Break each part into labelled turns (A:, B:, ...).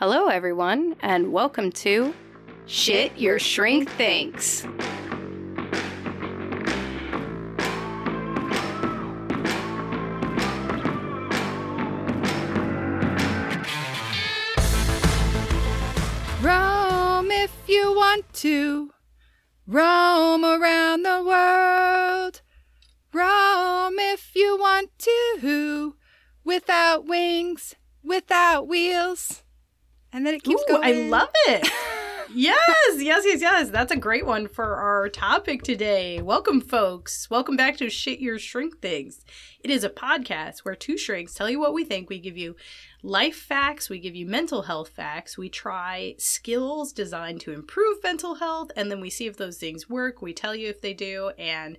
A: Hello, everyone, and welcome to Shit Your Shrink Thinks.
B: Roam if you want to. Roam around the world. Roam if you want to. Without wings, without wheels. And then it keeps
C: Ooh,
B: going.
C: I love it. yes, yes, yes, yes. That's a great one for our topic today. Welcome, folks. Welcome back to Shit Your Shrink Thinks. It is a podcast where two shrinks tell you what we think. We give you life facts, we give you mental health facts, we try skills designed to improve mental health, and then we see if those things work. We tell you if they do, and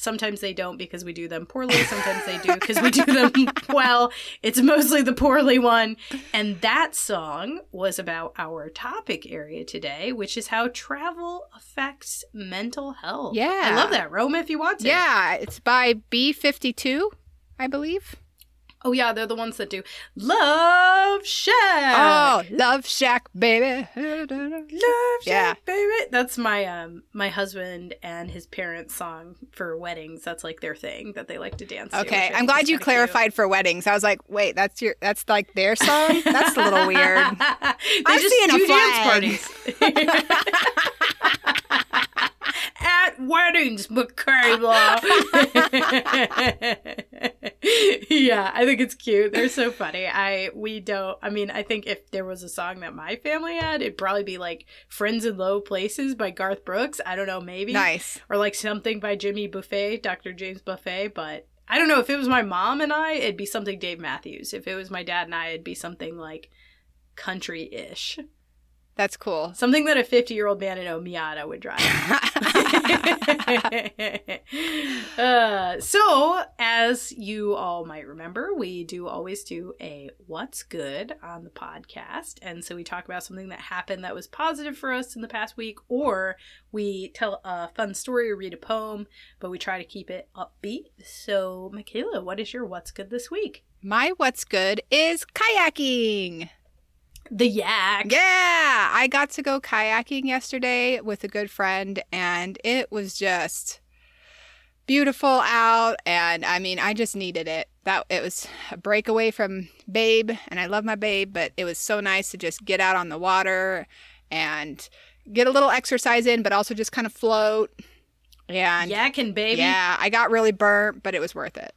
C: Sometimes they don't because we do them poorly. Sometimes they do because we do them well. It's mostly the poorly one. And that song was about our topic area today, which is how travel affects mental health.
B: Yeah.
C: I love that. Roma, if you want to.
B: Yeah, it's by B52, I believe.
C: Oh, yeah. They're the ones that do Love Shack.
B: Oh, Love Shack, baby.
C: Love Shack,
B: Yeah.
C: baby. That's my um my husband and his parents' song for weddings. That's like their thing that they like to dance.
B: Okay,
C: I
B: I'm glad you
C: kinda cute.
B: clarified for weddings. I was like, wait, that's your that's like their song? That's a little weird.
C: they
B: I'm
C: just
B: seeing a
C: do
B: flag.
C: dance parties. At weddings, Michaela. yeah, I think it's cute. They're so funny. I we don't. I mean, I think if there was a song that my family had, it'd probably be like "Friends in Low Places" by Garth Brooks. I don't know, maybe
B: nice.
C: or like something by Jimmy Buffett, Dr. James Buffett, but I don't know if it was my mom and I, it'd be something Dave Matthews. If it was my dad and I, it'd be something like country-ish.
B: That's cool.
C: Something that a 50-year-old man in a Miata would drive. uh, so, as you all might remember, we do always do a what's good on the podcast. And so we talk about something that happened that was positive for us in the past week, or we tell a fun story or read a poem, but we try to keep it upbeat. So, Michaela, what is your what's good this week?
B: My what's good is kayaking.
C: The yak.
B: Yeah, I got to go kayaking yesterday with a good friend and it was just beautiful out and I mean, I just needed it. That it was a breakaway from babe and I love my babe, but it was so nice to just get out on the water and get a little exercise in but also just kind of float. Yeah. Yak and
C: Yakking, baby.
B: yeah, I got really burnt, but it was worth it.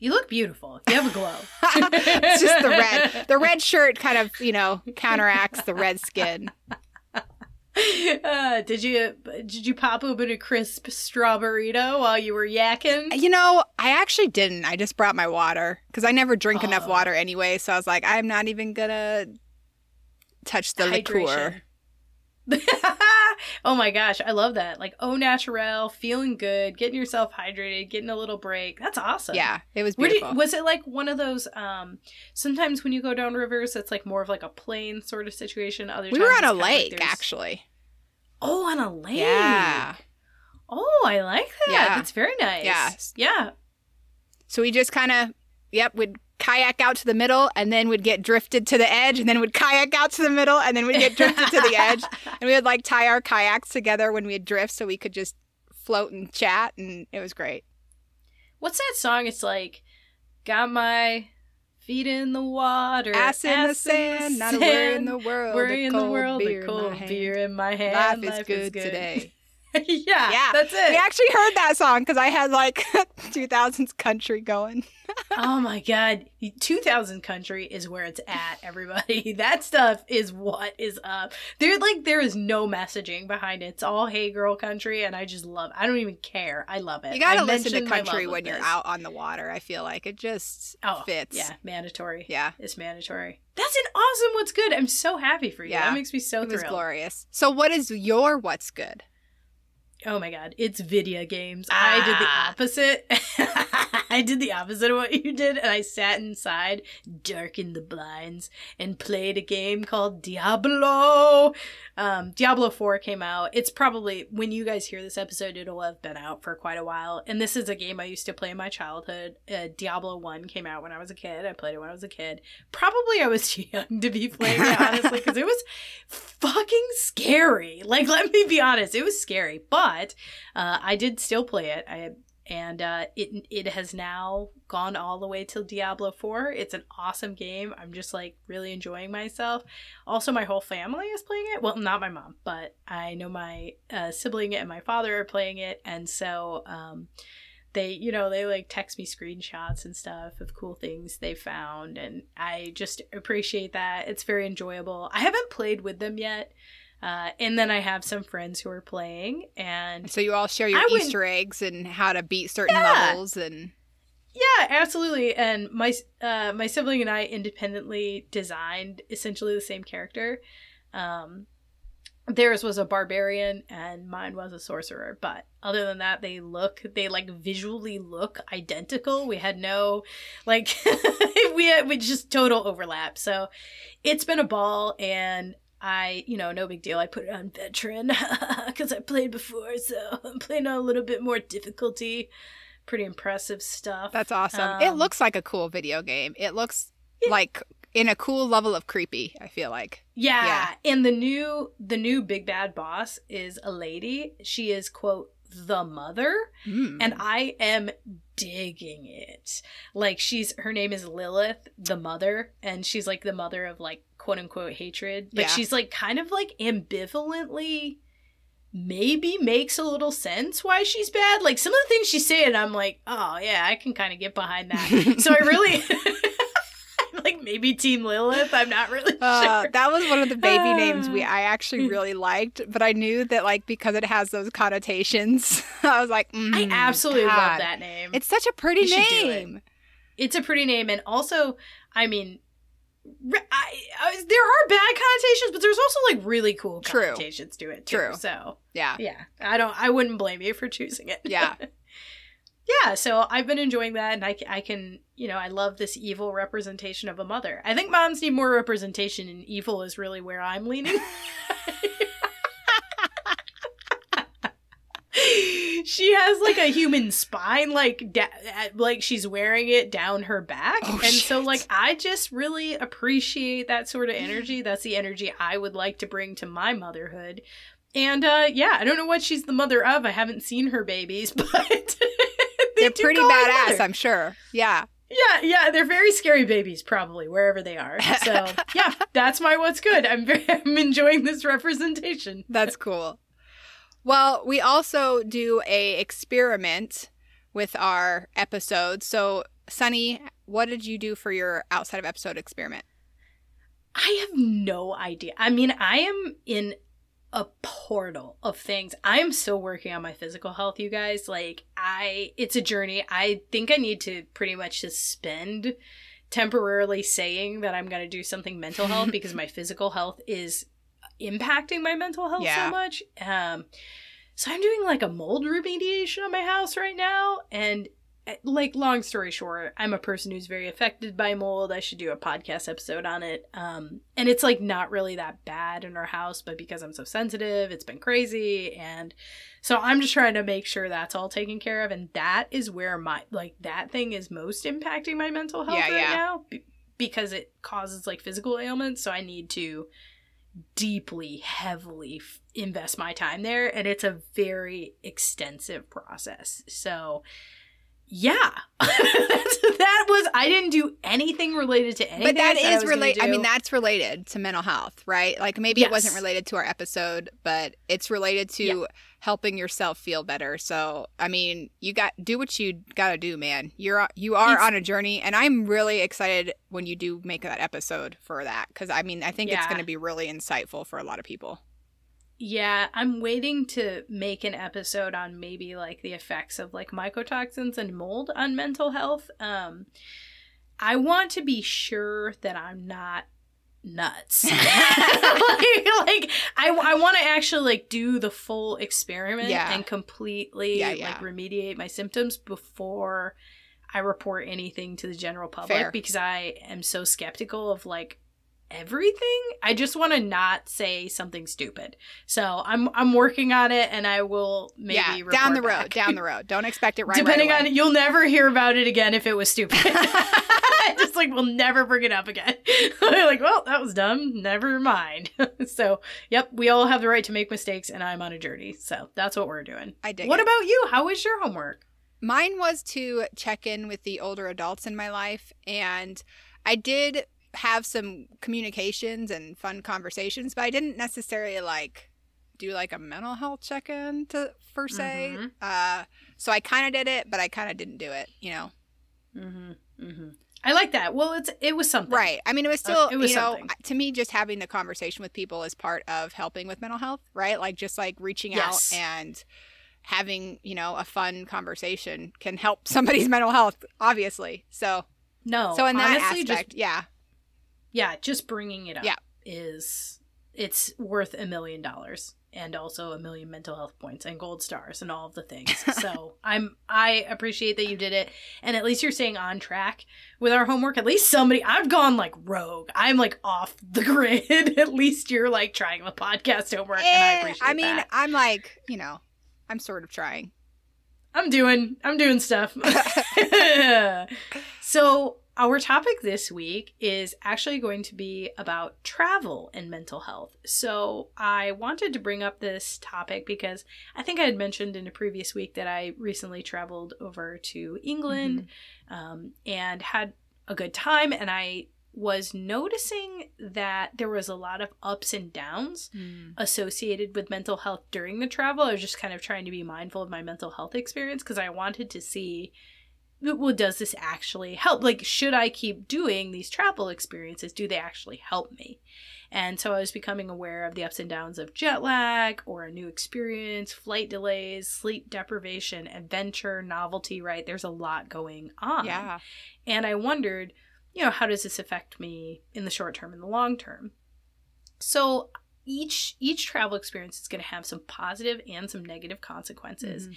C: You look beautiful. You have a glow.
B: it's just the red. The red shirt kind of, you know, counteracts the red skin.
C: Uh, did you did you pop open a crisp Straw-Ber-Rita while you were yakking?
B: You know, I actually didn't. I just brought my water because I never drink enough
C: Oh.
B: water anyway. So I was like, I'm not even gonna touch the liqueur.
C: oh my gosh, I love that. Like oh naturel, feeling good, getting yourself hydrated, getting a little break. That's awesome.
B: Yeah, it was beautiful.
C: was it like one of those um sometimes when you go down rivers it's like more of like a plain sort of situation other
B: we were on a
C: of like
B: lake, actually.
C: oh on a lake
B: Yeah.
C: oh i like that
B: Yeah.
C: that's very nice
B: Yeah.
C: yeah
B: So we just kind of, yep, would kayak out to the middle and then would get drifted to the edge and then would kayak out to the middle and then we'd get drifted to the edge. And we would like tie our kayaks together when we'd drift so we could just float and chat and it was great.
C: What's that song? It's like, got my feet in the water,
B: Ass in the sand, not a worry in the world.
C: worry in the world,
B: beer
C: a cold beer in my hand.
B: Life is good today.
C: yeah,
B: Yeah.
C: that's it.
B: We actually heard that song because I had like 2000s country going.
C: oh my god 2000 country is where it's at everybody that stuff is what is up there like there is no messaging behind it it's all hey girl country and i just love i don't even care i love it
B: You gotta
C: I
B: listen to country when you're
C: this.
B: out on the water. I feel like it just
C: oh
B: fits.
C: yeah mandatory
B: Yeah.
C: it's mandatory that's an awesome what's good i'm so happy for you
B: Yeah.
C: that makes me so
B: It was
C: thrilled
B: glorious. So, what is your what's good?
C: Oh my god, it's video games. I did the
B: Ah.
C: opposite. I did the opposite of what you did, and I sat inside, darkened the blinds, and played a game called Diablo. Um, Diablo 4 came out. It's probably, when you guys hear this episode, it'll have been out for quite a while. And this is a game I used to play in my childhood. Uh, Diablo 1 came out when I was a kid. I played it when I was a kid. Probably I was too young to be playing it, honestly, because it was fucking scary. Like, let me be honest, it was scary. But uh, I did still play it. I and uh, it it has now gone all the way till Diablo 4. It's an awesome game. I'm just like really enjoying myself. Also, my whole family is playing it. Well, not my mom, but I know my uh, sibling and my father are playing it, and so um, they, you know, they like text me screenshots and stuff of cool things they found, and I just appreciate that. It's very enjoyable. I haven't played with them yet. Uh, and then I have some friends who are playing, and
B: So, you all share your
C: I
B: Easter eggs and how to beat certain
C: Yeah.
B: levels. And
C: Yeah, absolutely. And my uh, my sibling and I independently designed essentially the same character. Um, theirs was a barbarian, and mine was a sorcerer. But other than that, they look they like visually look identical. We had no like we had we just total overlap. So it's been a ball, and I, you know, no big deal. I put it on veteran because I played before, so I'm playing on a little bit more difficulty. Pretty impressive stuff.
B: that's awesome. it
C: Um,
B: looks like a cool video game. It looks
C: Yeah.
B: like in a cool level of creepy, I feel like.
C: Yeah.
B: Yeah.
C: And the new the new big bad boss is a lady. She is quote the mother
B: Mm.
C: and I am digging it. Like she's her name is Lilith, the mother, and she's like the mother of like quote unquote hatred, but
B: Yeah.
C: she's like kind of like ambivalently maybe makes a little sense why she's bad. Like some of the things she's saying, I'm like, oh yeah, I can kind of get behind that. so I really maybe Team Lilith. I'm not really
B: Uh,
C: sure.
B: that was one of the baby names we. I actually really liked, but I knew that like because it has those connotations, I was like,
C: I
B: mm,
C: absolutely love that name.
B: It's such a pretty
C: You do it.
B: name.
C: it's a pretty name, and also, I mean, I, I, there are bad connotations, but there's also like really cool
B: True.
C: connotations to it too.
B: True.
C: So
B: Yeah.
C: yeah, I don't, I wouldn't blame you for choosing it.
B: Yeah.
C: yeah. So I've been enjoying that, and I, I can, you know, I love this evil representation of a mother. I think moms need more representation, and evil is really where I'm leaning. she has like a human spine like da- like she's wearing it down her back
B: Oh,
C: and so like i just really appreciate that sort of energy that's the energy i would like to bring to my motherhood and uh yeah i don't know what she's the mother of i haven't seen her babies but they
B: They're
C: do
B: pretty badass. I'm sure. Yeah.
C: yeah yeah they're very scary babies probably wherever they are so yeah that's my what's good i'm very i'm enjoying this representation
B: That's cool. Well, we also do a experiment with our episodes. So, Sunny, what did you do for your outside of episode experiment?
C: I have no idea. I mean, I am in a portal of things. I am still working on my physical health, you guys. Like, I, it's a journey. I think I need to pretty much suspend temporarily saying that I'm going to do something mental health because my physical health is impacting my mental health
B: Yeah.
C: so much. Um, so I'm doing like a mold remediation on my house right now. And like long story short i'm a person who's very affected by mold. I should do a podcast episode on it. Um and it's like not really that bad in our house but because i'm so sensitive it's been crazy. And so i'm just trying to make sure that's all taken care of. And that is where my like that thing is most impacting my mental health
B: Yeah,
C: right
B: yeah.
C: now b- because it causes like physical ailments. So i need to deeply heavily f- invest my time there. And it's a very extensive process. So yeah that was I didn't do anything related to anything.
B: but that is related. I mean, that's related to mental health, right? Like maybe it wasn't related to our episode, but it's related to
C: Yeah.
B: helping yourself feel better. So, I mean, you got do what you got to do, man. You're you are
C: It's-
B: on a journey, and I'm really excited when you do make that episode for that because I mean, I think it's going to be really insightful for a lot of people.
C: Yeah, I'm waiting to make an episode on maybe like the effects of like mycotoxins and mold on mental health. Um I want to be sure that I'm not nuts. like, like, I I want to actually like do the full experiment
B: Yeah.
C: and completely
B: Yeah, yeah.
C: like remediate my symptoms before I report anything to the general public
B: Fair.
C: because I am so skeptical of like everything. I just want to not say something stupid. So I'm I'm working on it, and I will maybe
B: yeah, down the road,
C: back.
B: down the road. Don't expect it right.
C: Depending
B: right
C: on it, you'll never hear about it again if it was stupid. just like we'll never bring it up again. like, well, that was dumb. Never mind. so, yep, we all have the right to make mistakes, and I'm on a journey. So that's what we're doing.
B: I did.
C: What
B: it.
C: about you? How was your homework?
B: Mine was to check in with the older adults in my life, and I did have some communications and fun conversations, but I didn't necessarily like do like a mental health check in to per se.
C: Mhm.
B: Uh, so I kind of did it, but I kind of didn't do it. You know,
C: Mm-hmm. Mm-hmm. I like that. Well, it's it was something,
B: right? I mean, it was
C: Uh,
B: still
C: it was
B: you know
C: something.
B: to me just having the conversation with people is part of helping with mental health, right? Like just like reaching
C: Yes.
B: out and having you know a fun conversation can help somebody's mental health, obviously. So.
C: No,
B: so in that
C: honestly, just
B: aspect, yeah,
C: yeah, just bringing it up
B: Yeah.
C: is it's worth a million dollars and also a million mental health points and gold stars and all of the things. so I'm I appreciate that you did it and at least you're staying on track with our homework. At least somebody I've gone like rogue. I'm like off the grid. at least you're like trying the podcast homework and I
B: Eh,
C: appreciate
B: I mean,
C: that.
B: I'm like, you know, I'm sort of trying.
C: I'm doing I'm doing stuff. so our topic this week is actually going to be about travel and mental health. So I wanted to bring up this topic because I think I had mentioned in a previous week that I recently traveled over to England um, and had a good time, and I was noticing that there was a lot of ups and downs associated with mental health during the travel. I was just kind of trying to be mindful of my mental health experience because I wanted to see well, does this actually help? Like, should I keep doing these travel experiences? Do they actually help me? And so I was becoming aware of the ups and downs of jet lag or a new experience, flight delays, sleep deprivation, adventure, novelty, right? There's a lot going on.
B: Yeah.
C: And I wondered, you know, how does this affect me in the short term and the long term? So each each travel experience is going to have some positive and some negative consequences.
B: Mhm.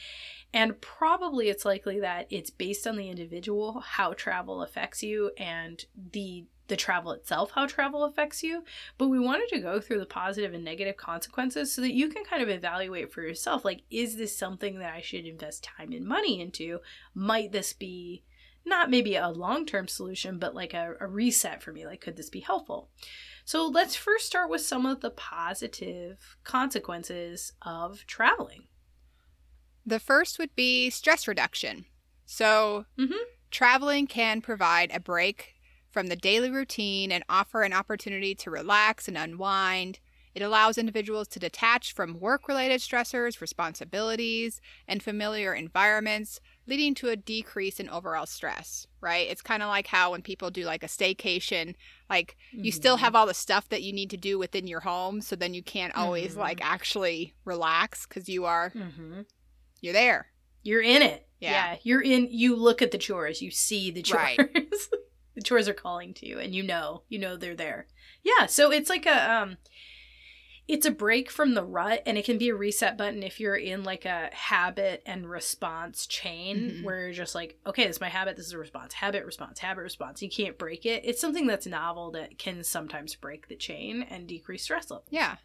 C: And probably it's likely that it's based on the individual how travel affects you and the the travel itself how travel affects you but we wanted to go through the positive and negative consequences so that you can kind of evaluate for yourself like is this something that I should invest time and money into might this be not maybe a long-term solution but like a, a reset for me like could this be helpful so let's first start with some of the positive consequences of traveling
B: The first would be stress reduction. So,
C: Mhm.
B: traveling can provide a break from the daily routine and offer an opportunity to relax and unwind. It allows individuals to detach from work related stressors, responsibilities, and familiar environments, leading to a decrease in overall stress, right? It's kind of like how when people do like a staycation, like you still
C: Mhm.
B: have all the stuff that you need to do within your home, so then you can't always
C: Mhm.
B: like actually relax because you are
C: Mm-hmm.
B: you're there.
C: You're in it.
B: Yeah.
C: You're in you look at the chores, you see the chores.
B: Right.
C: the chores are calling to you and you know, you know they're there. Yeah, so it's like a um it's a break from the rut and it can be a reset button if you're in like a habit and response chain
B: Mhm.
C: where you're just like, okay, this is my habit, this is a response, habit, response, habit, response. You can't break it. It's something that's novel that can sometimes break the chain and decrease stress levels.
B: Yeah.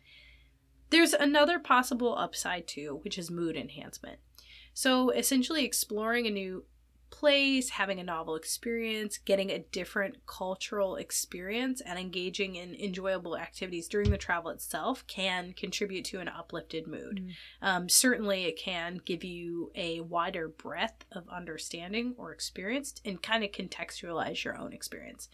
C: There's another possible upside too, which is mood enhancement. So essentially, exploring a new place, having a novel experience, getting a different cultural experience, and engaging in enjoyable activities during the travel itself can contribute to an uplifted mood.
B: Mm.
C: Um, certainly, it can give you a wider breadth of understanding or experience and kind of contextualize your own experience.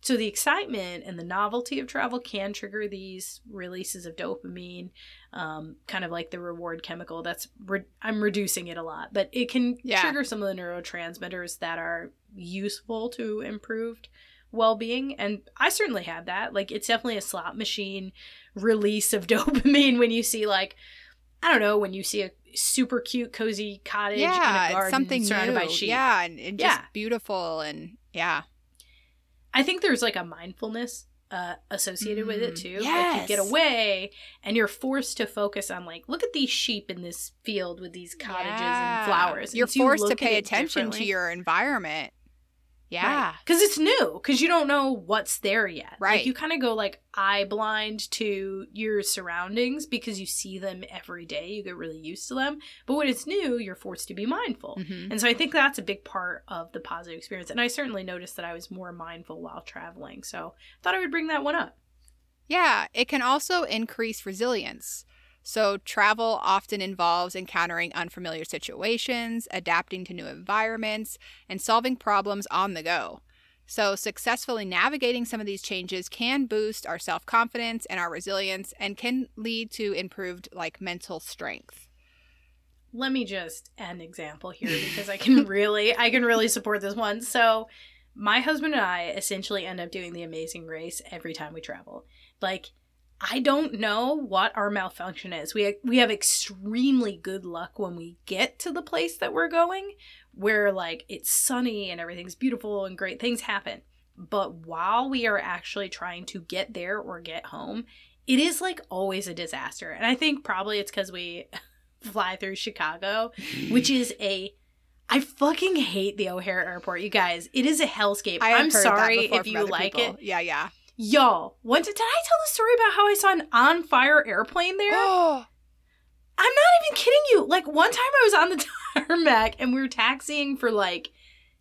C: So, the excitement and the novelty of travel can trigger these releases of dopamine, um, kind of like the reward chemical. That's re- I'm reducing it a lot, but it can
B: Yeah.
C: trigger some of the neurotransmitters that are useful to improved well-being and i certainly had that like it's definitely a slot machine release of dopamine when you see like i don't know when you see a super cute cozy cottage in
B: yeah,
C: a garden
B: something
C: surrounded
B: new.
C: by sheep
B: Yeah, and, and just
C: Yeah.
B: beautiful and yeah.
C: I think there's like a mindfulness uh, associated with it
B: Mm,
C: too. Like you get away and you're forced to focus on like, look at these sheep in this field with these cottages and flowers.
B: You're
C: And so you
B: forced to pay attention to your environment. Yeah.
C: Because it's new, because you don't know what's there yet.
B: Right.
C: Like you kind of go like eye blind to your surroundings because you see them every day. You get really used to them. But when it's new, you're forced to be mindful.
B: Mhm.
C: And so I think that's a big part of the positive experience. And I certainly noticed that I was more mindful while traveling. So I thought I would bring that one up.
B: Yeah, it can also increase resilience. So, travel often involves encountering unfamiliar situations, adapting to new environments, and solving problems on the go. So, successfully navigating some of these changes can boost our self confidence and our resilience and can lead to improved, like, mental strength.
C: let me just an example here because I can really I can really support this one. So my husband and I essentially end up doing the amazing race every time we travel. Like I don't know what our malfunction is. We we have extremely good luck when we get to the place that we're going where like it's sunny and everything's beautiful and great things happen. But while we are actually trying to get there or get home, it is like always a disaster. And I think probably it's cuz we fly through Chicago, which is a I fucking hate the O'Hare Airport, you guys. It is a hellscape.
B: I
C: I'm sorry if you like
B: people.
C: it.
B: Yeah, yeah.
C: Y'all, what did, did I tell the story about how I saw an on fire airplane there? I'm not even kidding you. Like one time I was on the tarmac and we were taxiing for like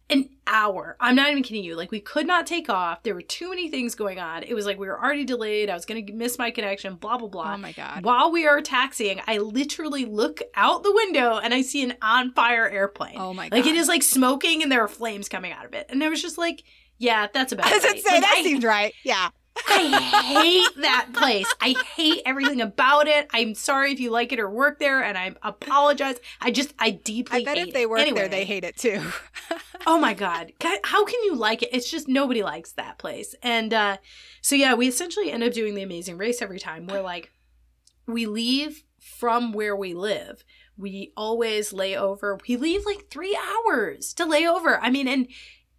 C: an hour. I'm not even kidding you. Like we could not take off. There were too many things going on. It was like we were already delayed. I was going to miss my connection, blah blah blah.
B: oh my God.
C: While we are taxiing, I literally look out the window and I see an on fire airplane.
B: Oh my God.
C: Like it is like smoking and there are flames coming out of it. And I was just like, yeah, that's about
B: I was
C: right.
B: say,
C: Like,
B: that
C: I,
B: seems right. Yeah.
C: I hate that place. I hate everything about it. I'm sorry if you like it or work there, and I apologize. I just, I deeply
B: I bet if they
C: it.
B: work there, they hate it too.
C: oh my god God, how can you like it it's just nobody likes that place and uh so yeah we essentially end up doing the amazing race every time We're like we leave from where we live we always lay over we leave like three hours to lay over i mean and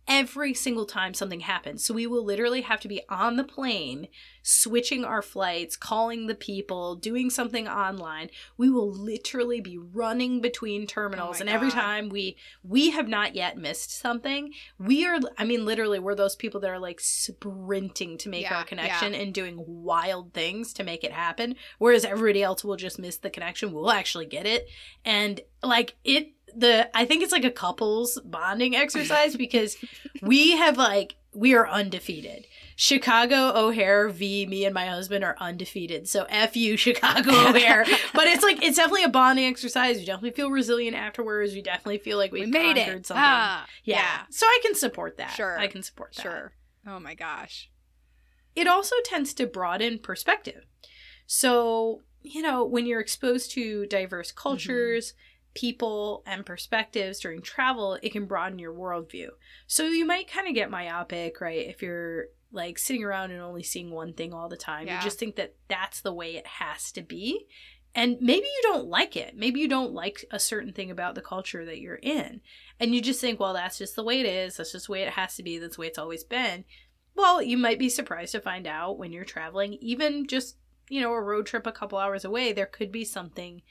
C: every single time something happens. So we will literally have to be on the plane switching our flights calling the people doing something online. We will literally be running between terminals.
B: my
C: and every
B: God.
C: time we we have not yet missed something we are i mean literally we're those people that are like sprinting to make
B: Yeah,
C: our connection and doing wild things to make it happen. Whereas everybody else will just miss the connection. We'll actually get it. And like it the i think it's like a couples bonding exercise because we have like we are undefeated chicago o'hare v me and my husband are undefeated so f you chicago o'hare but it's like it's definitely a bonding exercise we definitely feel resilient afterwards we definitely feel like we,
B: made
C: conquered
B: it.
C: something
B: Ah,
C: yeah. So I can support that.
B: Sure.
C: I can support that.
B: Sure. Oh my gosh.
C: It also tends to broaden perspective. So, you know, when you're exposed to diverse
B: Mm-hmm.
C: People, and perspectives during travel, it can broaden your worldview. So you might kind of get myopic, right? If you're like sitting around and only seeing one thing all the time,
B: Yeah.
C: you just think that that's the way it has to be. And maybe you don't like it. Maybe you don't like a certain thing about the culture that you're in. And you just think, well, that's just the way it is. That's just the way it has to be. That's the way it's always been. Well, you might be surprised to find out when you're traveling, even just, you know, a road trip a couple hours away, there could be something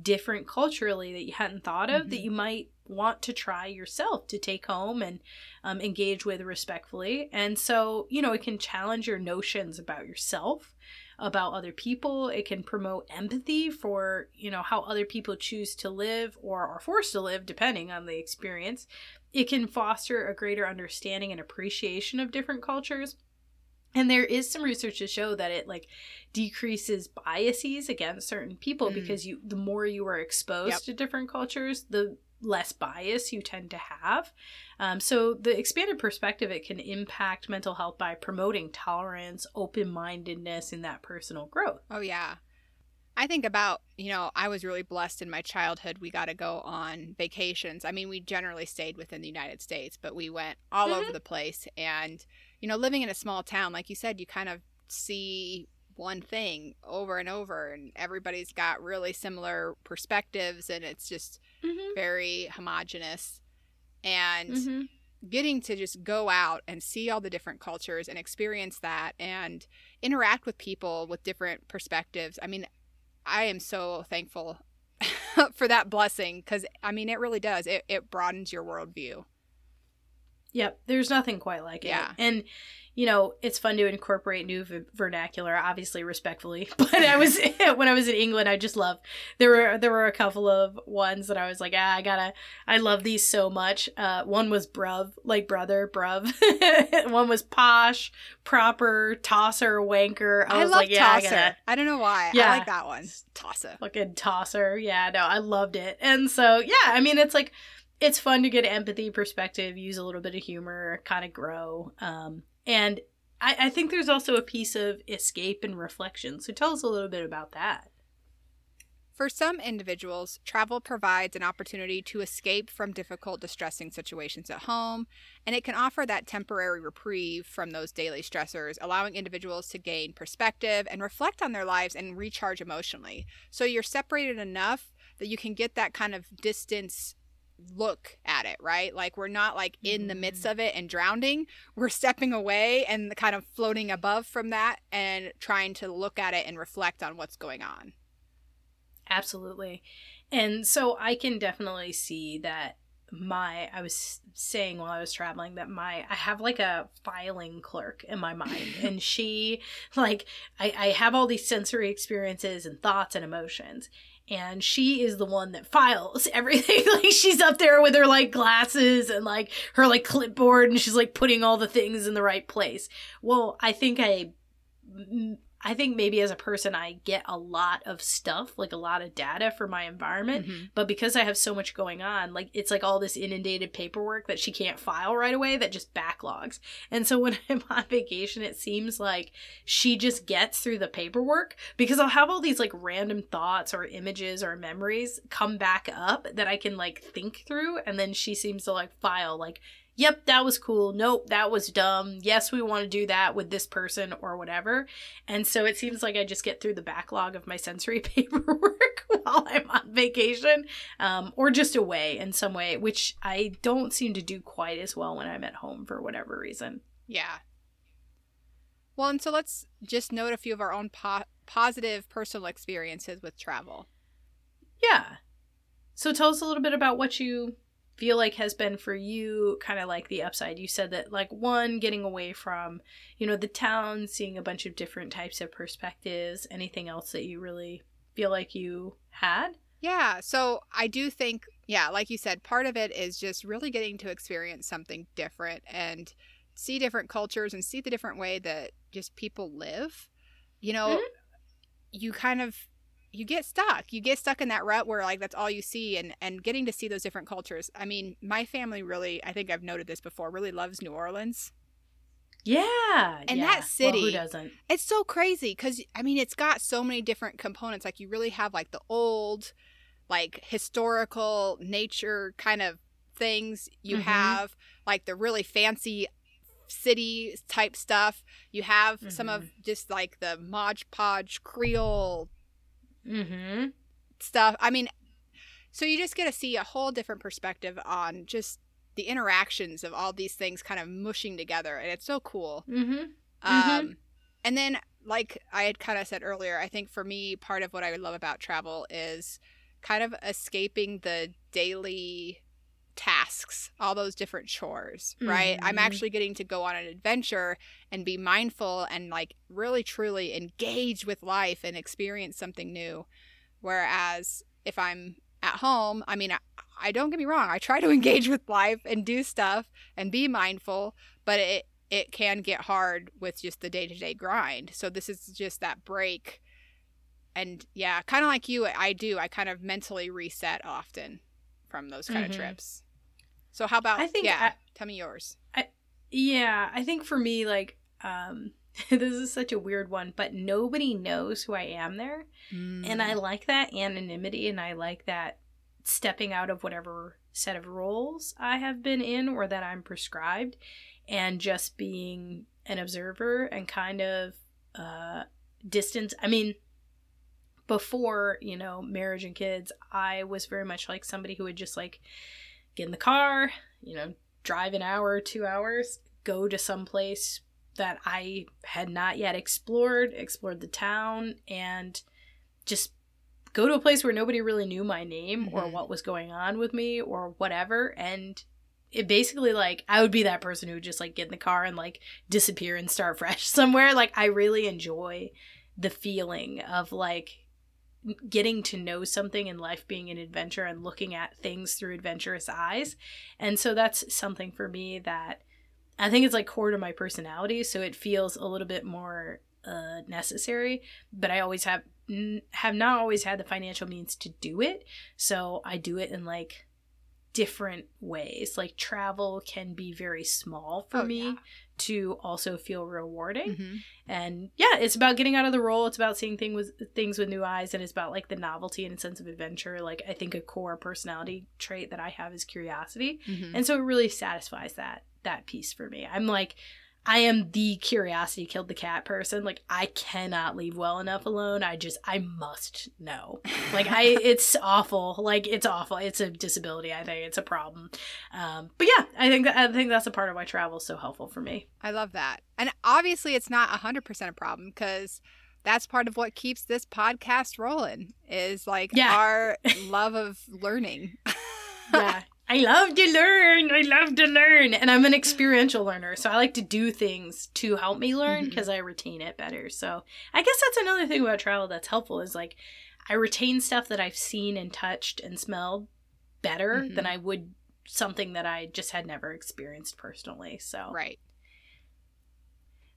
C: different culturally that you hadn't thought of that
B: Mhm.
C: you might want to try yourself to take home and um, engage with respectfully. And so, you know, it can challenge your notions about yourself. about other people. It can promote empathy for, you know, how other people choose to live or are forced to live, depending on the experience. It can foster a greater understanding and appreciation of different cultures. And there is some research to show that it like decreases biases against certain people mm. because you the more you are exposed yep. to different cultures, the less bias you tend to have. Um, so the expanded perspective it can impact mental health by promoting tolerance, open mindedness, and that personal growth.
B: Oh yeah. I think about, you know, I was really blessed in my childhood. We got to go on vacations. I mean, we generally stayed within the United States, but we went all mm-hmm. over the place. And, you know, living in a small town, like you said, you kind of see one thing over and over, and everybody's got really similar perspectives, and it's just mm-hmm. very homogenous. And mm-hmm. getting to just go out and see all the different cultures and experience that and interact with people with different perspectives. I mean, I am so thankful for that blessing because, I mean, it really does. It, it broadens your worldview.
C: Yep, there's nothing quite like it. Yeah. And you know, it's fun to incorporate new v- vernacular, obviously respectfully. But I was when I was in England, I just love there were there were a couple of ones that I was like, ah, I gotta, I love these so much. Uh, one was bruv, like brother, bruv. one was posh, proper, tosser, wanker.
B: I, I was love like, yeah, tosser. I, gotta, I don't know why. Yeah, I like that one. Tosser.
C: Fucking tosser. Yeah, no, I loved it. And so yeah, I mean, it's like it's fun to get empathy perspective, use a little bit of humor, kind of grow. Um, and I, I think there's also a piece of escape and reflection. So tell us a little bit about that.
B: For some individuals, travel provides an opportunity to escape from difficult, distressing situations at home, and it can offer that temporary reprieve from those daily stressors, allowing individuals to gain perspective and reflect on their lives and recharge emotionally. So you're separated enough that you can get that kind of distance look at it, right? Like we're not like in the midst mm. of it and drowning. We're stepping away and kind of floating above from that and trying to look at it and reflect on what's going on.
C: Absolutely. And so I can definitely see that my I was saying while I was traveling that my I have like a filing clerk in my mind and she like I, I have all these sensory experiences and thoughts and emotions and she is the one that files everything. Like she's up there with her like glasses and like her like clipboard and she's like putting all the things in the right place. Well i think i I think maybe as a person, I get a lot of stuff, like a lot of data for my environment. Mm-hmm. But because I have so much going on, like it's like all this inundated paperwork that she can't file right away that just backlogs. And so when I'm on vacation, it seems like she just gets through the paperwork because I'll have all these like random thoughts or images or memories come back up that I can like think through. And then she seems to like file like, yep, that was cool. Nope, that was dumb. Yes, we want to do that with this person or whatever. And so it seems like I just get through the backlog of my sensory paperwork while I'm on vacation um, or just away in some way, which I don't seem to do quite as well when I'm at home for whatever reason.
B: Yeah. Well, and so let's just note a few of our own po- positive personal experiences with travel.
C: Yeah. So tell us a little bit about what you feel like has been for you kind of like the upside. You said that like one getting away from you know the town seeing a bunch of different types of perspectives anything else that you really feel like you had?
B: Yeah so i do think yeah like you said part of it is just really getting to experience something different and see different cultures and see the different way that just people live. You know mm-hmm. you kind of you get stuck. You get stuck in that rut where like that's all you see and and getting to see those different cultures. I mean, my family really, I think I've noted this before, really loves New Orleans.
C: Yeah.
B: And
C: yeah.
B: that city.
C: Well, who doesn't?
B: It's so crazy cuz I mean, it's got so many different components. Like you really have like the old like historical nature kind of things. You mm-hmm. have like the really fancy city type stuff. You have mm-hmm. some of mm-hmm. just like the Mod Podge Creole
C: mm-hmm.
B: stuff. I mean, so you just get to see a whole different perspective on just the interactions of all these things kind of mushing together, and it's so cool.
C: Mm-hmm.
B: Um, mm-hmm. and then, like I had kind of said earlier, I think for me, part of what I love about travel is kind of escaping the daily tasks, all those different chores, right? I'm
C: Mhm.
B: actually getting to go on an adventure and be mindful and like really truly engage with life and experience something new. Whereas if I'm at home, I mean, I, I don't get me wrong, I try to engage with life and do stuff and be mindful, but it it can get hard with just the day-to-day grind. So this is just that break and yeah, kind of like you, I do. I kind of mentally reset often from those kind
C: Mhm.
B: of trips. So how about
C: I think
B: yeah,
C: I-
B: tell me yours.
C: I, Yeah, I think for me, like, um, this is such a weird one, but nobody knows who I am there. And I like that anonymity and I like that stepping out of whatever set of roles I have been in or that I'm prescribed and just being an observer and kind of uh distance. I mean, before, you know, marriage and kids, I was very much like somebody who would just like get in the car, you know, drive an hour, 2 hours, go to some place that I had not yet explored, explored the town and just go to a place where nobody really knew my name or
B: Mhm.
C: what was going on with me or whatever and it basically like I would be that person who would just like get in the car and like disappear and start fresh somewhere like I really enjoy the feeling of like getting to know something and life being an adventure and looking at things through adventurous eyes and so that's something for me that I think it's like core to my personality so it feels a little bit more uh necessary but I always have n- have not always had the financial means to do it so i do it in like different ways like travel can be very small for
B: Oh,
C: me
B: yeah.
C: To also feel rewarding.
B: Mhm.
C: and yeah it's about getting out of the role. It's about seeing thing with things with new eyes and it's about like the novelty and a sense of adventure. Like i think a core personality trait that i have is curiosity.
B: Mhm.
C: and so it really satisfies that that piece for me. I'm like i am the curiosity killed the cat person. Like i cannot leave well enough alone. I just i must know. Like i it's awful. Like it's awful. It's a disability i think. It's a problem. Um but yeah i think that i think that's a part of why travel is so helpful for me.
B: I love that. And obviously it's not 100% a problem cuz that's part of what keeps this podcast rolling is like
C: Yeah.
B: our love of learning.
C: yeah I love to learn. I love to learn. And I'm an experiential learner. So I like to do things to help me learn because I retain it better. So I guess that's another thing about travel that's helpful is like I retain stuff that I've seen and touched and smelled better
B: Mhm.
C: than I would something that I just had never experienced personally. So
B: right.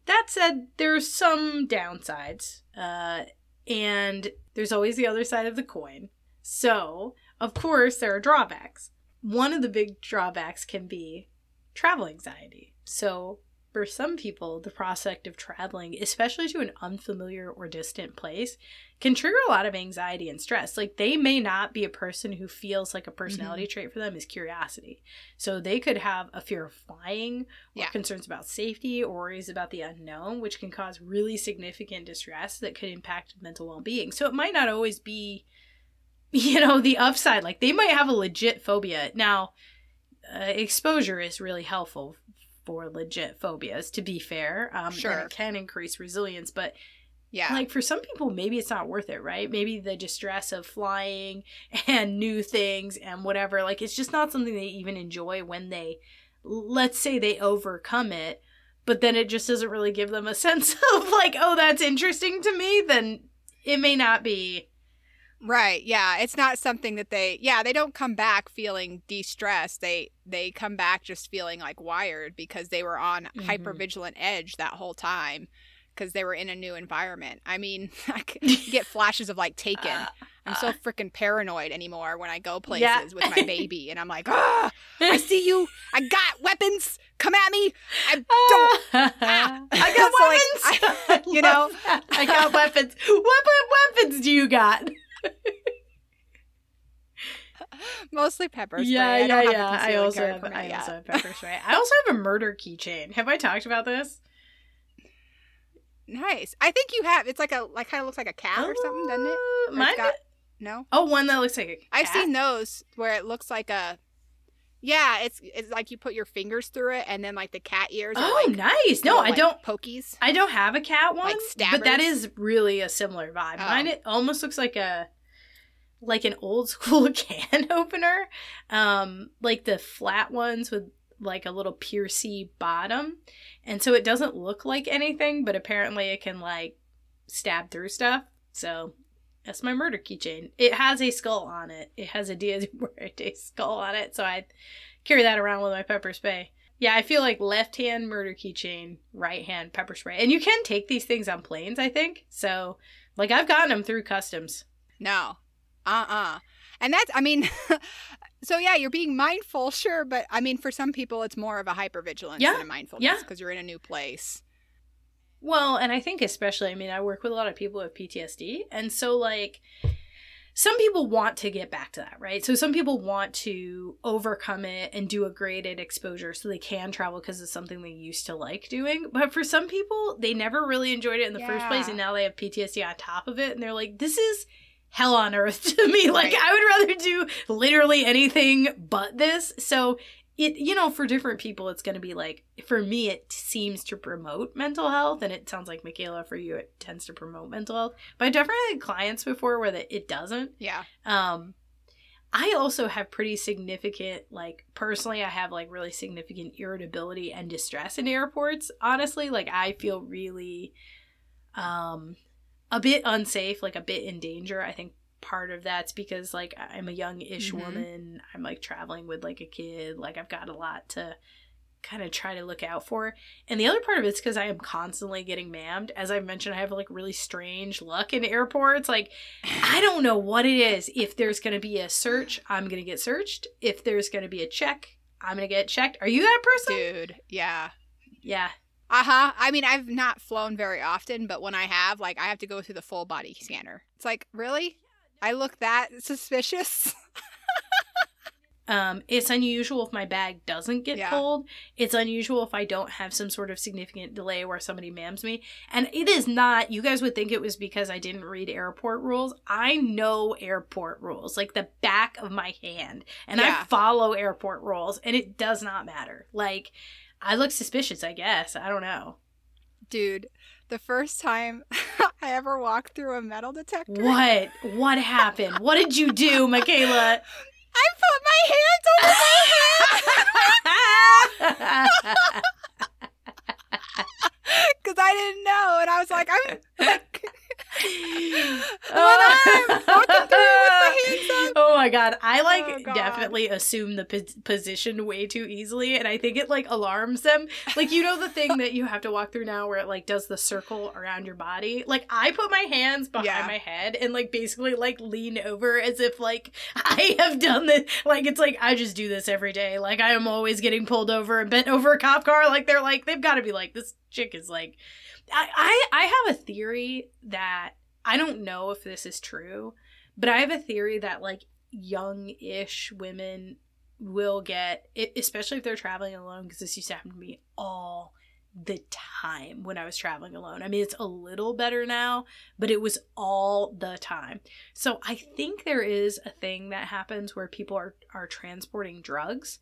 C: that said, there's some downsides, uh, and there's always the other side of the coin. So, of course, there are drawbacks. One of the big drawbacks can be travel anxiety. So, for some people, the prospect of traveling, especially to an unfamiliar or distant place, can trigger a lot of anxiety and stress. Like, they may not be a person who feels like a personality mm-hmm. trait for them is curiosity. So, they could have a fear of flying or
B: Yeah.
C: concerns about safety or worries about the unknown, which can cause really significant distress that could impact mental well being. So, it might not always be, you know, the upside. Like, they might have a legit phobia. Now, uh, exposure is really helpful for legit phobias, to be fair. Um,
B: Sure.
C: And it can increase resilience, but
B: Yeah.
C: like for some people maybe it's not worth it right maybe the distress of flying and new things and whatever like it's just not something they even enjoy when they let's say they overcome it but then it just doesn't really give them a sense of like oh that's interesting to me then it may not be
B: Right. Yeah. It's not something that they yeah, they don't come back feeling de-stressed. They they come back just feeling like wired because they were on
C: Mhm.
B: hyper vigilant edge that whole time because they were in a new environment. I mean, I get flashes of like taken.
C: Uh,
B: I'm so freaking paranoid anymore when I go places
C: Yeah.
B: with my baby and I'm like, "Ah, I see you. I got weapons. Come at me." I don't
C: I got
B: So, like,
C: weapons.
B: I- you know?
C: that. I got weapons. What weapons do you got?
B: Mostly pepper spray.
C: Yeah,
B: I
C: yeah,
B: don't have a
C: yeah. I also
B: carry
C: have,
B: permit
C: I
B: yet.
C: also have pepper spray. I also have a murder keychain. Have I talked about this?
B: Nice. I think you have. It's like a like kind of looks like a cat or something, doesn't it?
C: Uh,
B: Or
C: Mine.
B: got- No.
C: oh, one that looks like a cat.
B: I've seen those where it looks like a. Yeah, it's it's like you put your fingers through it, and then like the cat ears. are
C: Oh,
B: like,
C: nice. No, I
B: like,
C: don't.
B: Pokies.
C: I don't have a cat one,
B: Like stab
C: but that is really a similar vibe.
B: Oh.
C: Mine it almost looks like a like an old school can opener, um, like the flat ones with like a little piercy bottom. And so it doesn't look like anything, but apparently it can like stab through stuff. So that's my murder keychain. It has a skull on it. It has a Dia de Muerte skull on it. So I carry that around with my pepper spray. Yeah, I feel like left hand murder keychain, right hand pepper spray. And you can take these things on planes, I think. So, like, I've gotten them through customs.
B: No. Uh uh-uh. uh. And that's, I mean, so yeah, you're being mindful, sure. But I mean, for some people, it's more of a hypervigilance
C: Yeah.
B: than a mindfulness
C: Yeah.
B: because you're in a new place.
C: Well, and I think especially, I mean, I work with a lot of people with PTSD. And so, like, some people want to get back to that, right? So, some people want to overcome it and do a graded exposure so they can travel because it's something they used to like doing. But for some people, they never really enjoyed it in the first place. And now they have PTSD on top of it. And they're like, this is hell on earth to me. Like,
B: Right.
C: I would rather do literally anything but this. So, it you know for different people it's going to be like for me it seems to promote mental health and it sounds like michaela for you it tends to promote mental health. But i definitely had clients before where that it doesn't.
B: Yeah.
C: um i also have pretty significant like personally i have like really significant irritability and distress in airports honestly. Like i feel really um a bit unsafe like a bit in danger i think part of that's because like i'm a young-ish
B: Mhm.
C: woman i'm like traveling with like a kid like i've got a lot to kind of try to look out for and the other part of it's because i am constantly getting mammed as i've mentioned i have like really strange luck in airports like I don't know what it is. If there's going to be a search, I'm going to get searched. If there's going to be a check, I'm going to get checked. Are you that person?
B: Dude. Yeah.
C: Yeah.
B: Uh huh. I mean, I've not flown very often, but when I have, like, I have to go through the full body scanner. It's like, really? I look that suspicious?
C: Um, it's unusual if my bag doesn't get
B: Yeah.
C: pulled. It's unusual if I don't have some sort of significant delay where somebody mams me. And it is not, you guys would think it was because I didn't read airport rules. I know airport rules, like the back of my hand. And I follow airport rules, and it does not matter. Like, I look suspicious, I guess. I don't know.
B: Dude, the first time I ever walked through a metal detector,
C: What? What happened? What did you do, Michaela?
B: I put my hands over my head. because I didn't know, and I was like, I'm like, when I'm walking through with my hands up.
C: Oh my god, I oh, like
B: Oh, God.
C: definitely assume the pos- position way too easily, and I think it like alarms them. Like you know the thing that you have to walk through now, where it like does the circle around your body. Like I put my hands behind
B: Yeah.
C: my head and like basically like lean over as if like I have done this. Like it's like I just do this every day. Like I am always getting pulled over and bent over a cop car. Like they're like they've got to be like this chick is like. I, I I have a theory that I don't know if this is true, but I have a theory that like young-ish women will get, especially if they're traveling alone, because this used to happen to me all the time when I was traveling alone. I mean, it's a little better now, but it was all the time. So I think there is a thing that happens where people are are transporting drugs.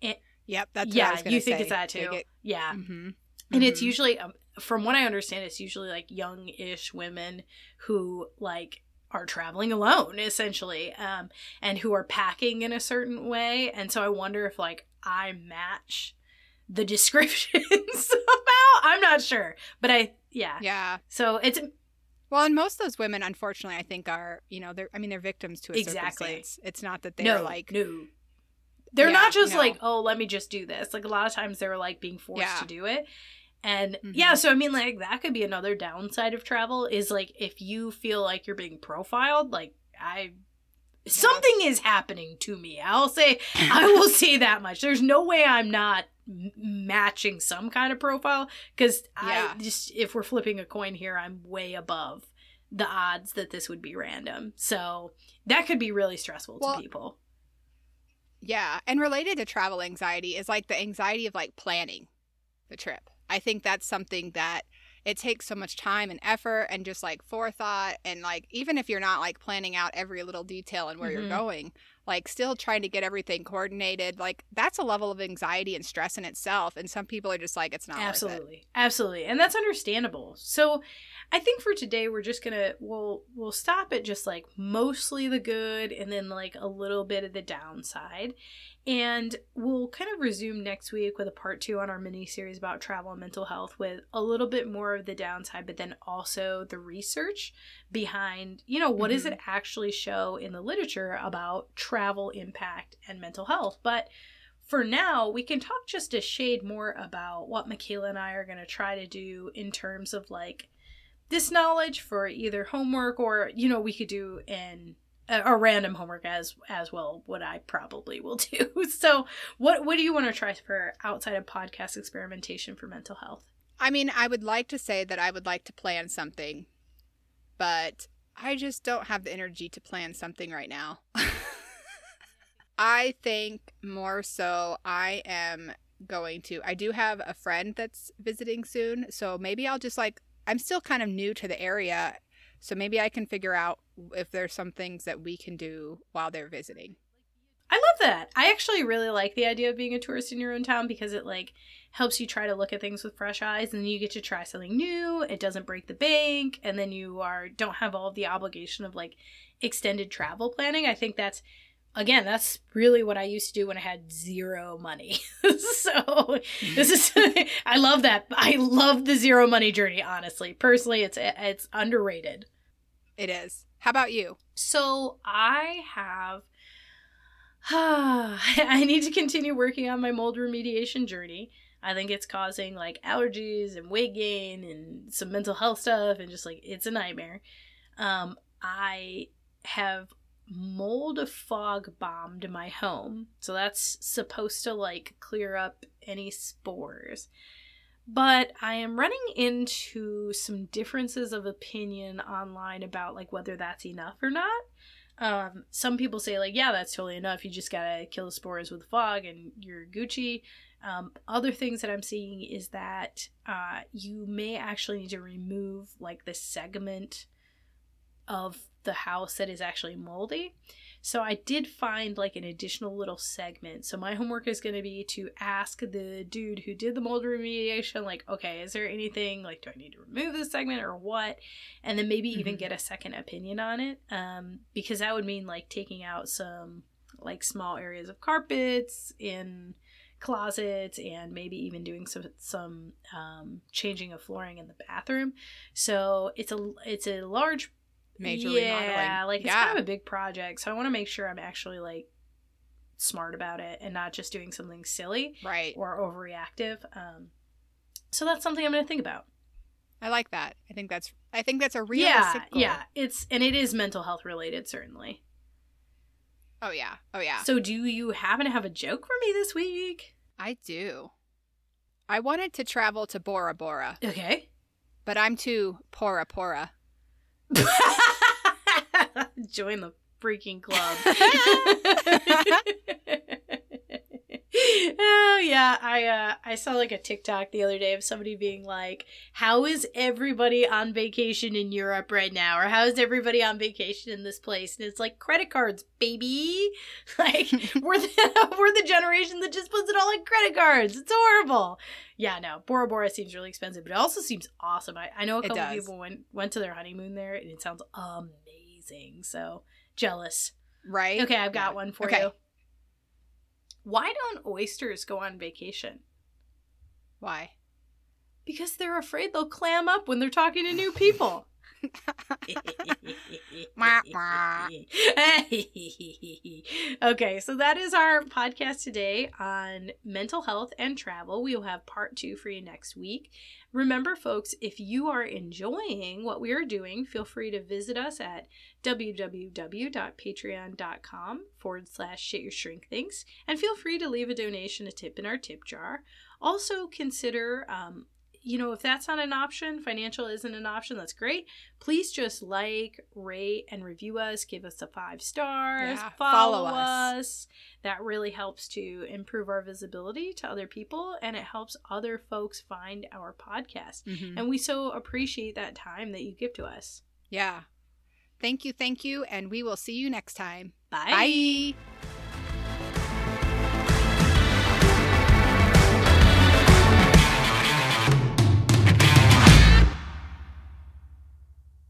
C: And,
B: Yep, that's what I
C: yeah, you think
B: say.
C: it's that too?
B: get-
C: yeah,
B: Mhm.
C: and it's
B: Mhm.
C: usually um, from what i understand it's usually like young-ish women who like are traveling alone essentially um and who are packing in a certain way and so i wonder if like i match the description somehow i'm not sure but i yeah,
B: yeah.
C: so it's
B: Well, and most of those women, unfortunately, I think are you know they're I mean they're victims to a
C: Exactly.
B: circumstance. It's not that they're
C: no
B: like
C: no they're
B: Yeah,
C: not just
B: no.
C: like oh let me just do this like a lot of times they're like being forced
B: Yeah.
C: to do it and
B: Mhm.
C: yeah so i mean like that could be another downside of travel is like if you feel like you're being profiled like i something is happening to me i'll say i will say that much there's no way i'm not m- matching some kind of profile because
B: Yeah.
C: i just if we're flipping a coin here i'm way above the odds that this would be random so that could be really stressful
B: Well,
C: to people
B: Yeah, and related to travel anxiety is like the anxiety of like planning the trip. I think that's something that it takes so much time and effort and just like forethought and like even if you're not like planning out every little detail and where
C: Mhm.
B: you're going, like still trying to get everything coordinated. Like that's a level of anxiety and stress in itself. And some people are just like, it's not
C: absolutely, absolutely, and that's understandable. So, I think for today we're just gonna we'll we'll stop at just like mostly the good and then like a little bit of the downside. And we'll kind of resume next week with a part two on our mini series about travel and mental health with a little bit more of the downside, but then also the research behind, you know, what mm-hmm. does it actually show in the literature about travel impact and mental health. But for now, we can talk just a shade more about what Michaela and I are going to try to do in terms of like this knowledge for either homework or, you know, we could do in a, random homework as as well what i probably will do. So what what do you want to try for outside of podcast experimentation for mental health?
B: I mean i would like to say that i would like to plan something but i just don't have the energy to plan something right now. I think more so i am going to i do have a friend that's visiting soon so maybe i'll just like i'm still kind of new to the area so maybe I can figure out if there's some things that we can do while they're visiting.
C: I love that. I actually really like the idea of being a tourist in your own town because it like helps you try to look at things with fresh eyes and you get to try something new. It doesn't break the bank and then you are don't have all the obligation of like extended travel planning. I think that's again, that's really what I used to do when I had zero money. so this is I love that. I love the zero money journey honestly. Personally, it's it's underrated.
B: It is. How about you?
C: So I have. I need to continue working on my mold remediation journey. I think it's causing like allergies and weight gain and some mental health stuff and just like it's a nightmare. Um, I have mold fog bombed my home. So that's supposed to like clear up any spores. But I am running into some differences of opinion online about like whether that's enough or not. Um, some people say like, yeah, that's totally enough. You just gotta kill the spores with fog and you're Gucci. Um, other things that I'm seeing is that uh, you may actually need to remove like the segment of the house that is actually moldy. So I did find like an additional little segment. So my homework is going to be to ask the dude who did the mold remediation, like, okay, is there anything like, do I need to remove this segment or what? And then maybe even mm-hmm. get a second opinion on it, um, because that would mean like taking out some like small areas of carpets in closets and maybe even doing some some um, changing of flooring in the bathroom. So it's a it's a large major yeah, remodeling. like it's yeah. kind of a big project, so I want to make sure I'm actually like smart about it and not just doing something silly,
B: right,
C: or overreactive. Um, so that's something I'm going to think about.
B: I like that. I think that's I think that's a realistic
C: yeah, goal. Yeah, it's and it is mental health related, certainly.
B: Oh yeah, oh yeah.
C: So do you happen to have a joke for me this week?
B: I do. I wanted to travel to Bora Bora.
C: Okay.
B: But I'm too pora pora.
C: Join the freaking club. oh yeah, I uh I saw like a TikTok the other day of somebody being like, "How is everybody on vacation in Europe right now?" or "How is everybody on vacation in this place?" And it's like credit cards, baby. Like we're the we're the generation that just puts it all in credit cards. It's horrible. Yeah, no, Bora Bora seems really expensive, but it also seems awesome. I, I know a couple people went went to their honeymoon there, and it sounds amazing. So jealous.
B: Right.
C: Okay, I've got yeah. one for okay. you. Why don't oysters go on vacation?
B: Why?
C: Because they're afraid they'll clam up when they're talking to new people. okay, so that is our podcast today on mental health and travel. We will have part two for you next week. Remember, folks, if you are enjoying what we are doing, feel free to visit us at www.patreon.com forward slash shit your shrink thinks and feel free to leave a donation, a tip in our tip jar. Also, consider um, you know, if that's not an option, financial isn't an option, that's great. Please just like, rate, and review us. Give us a five stars. Yeah, follow, follow us. us. That really helps to improve our visibility to other people and it helps other folks find our podcast. Mm-hmm. And we so appreciate that time that you give to us.
B: Yeah. Thank you. Thank you. And we will see you next time.
C: Bye.
B: Bye.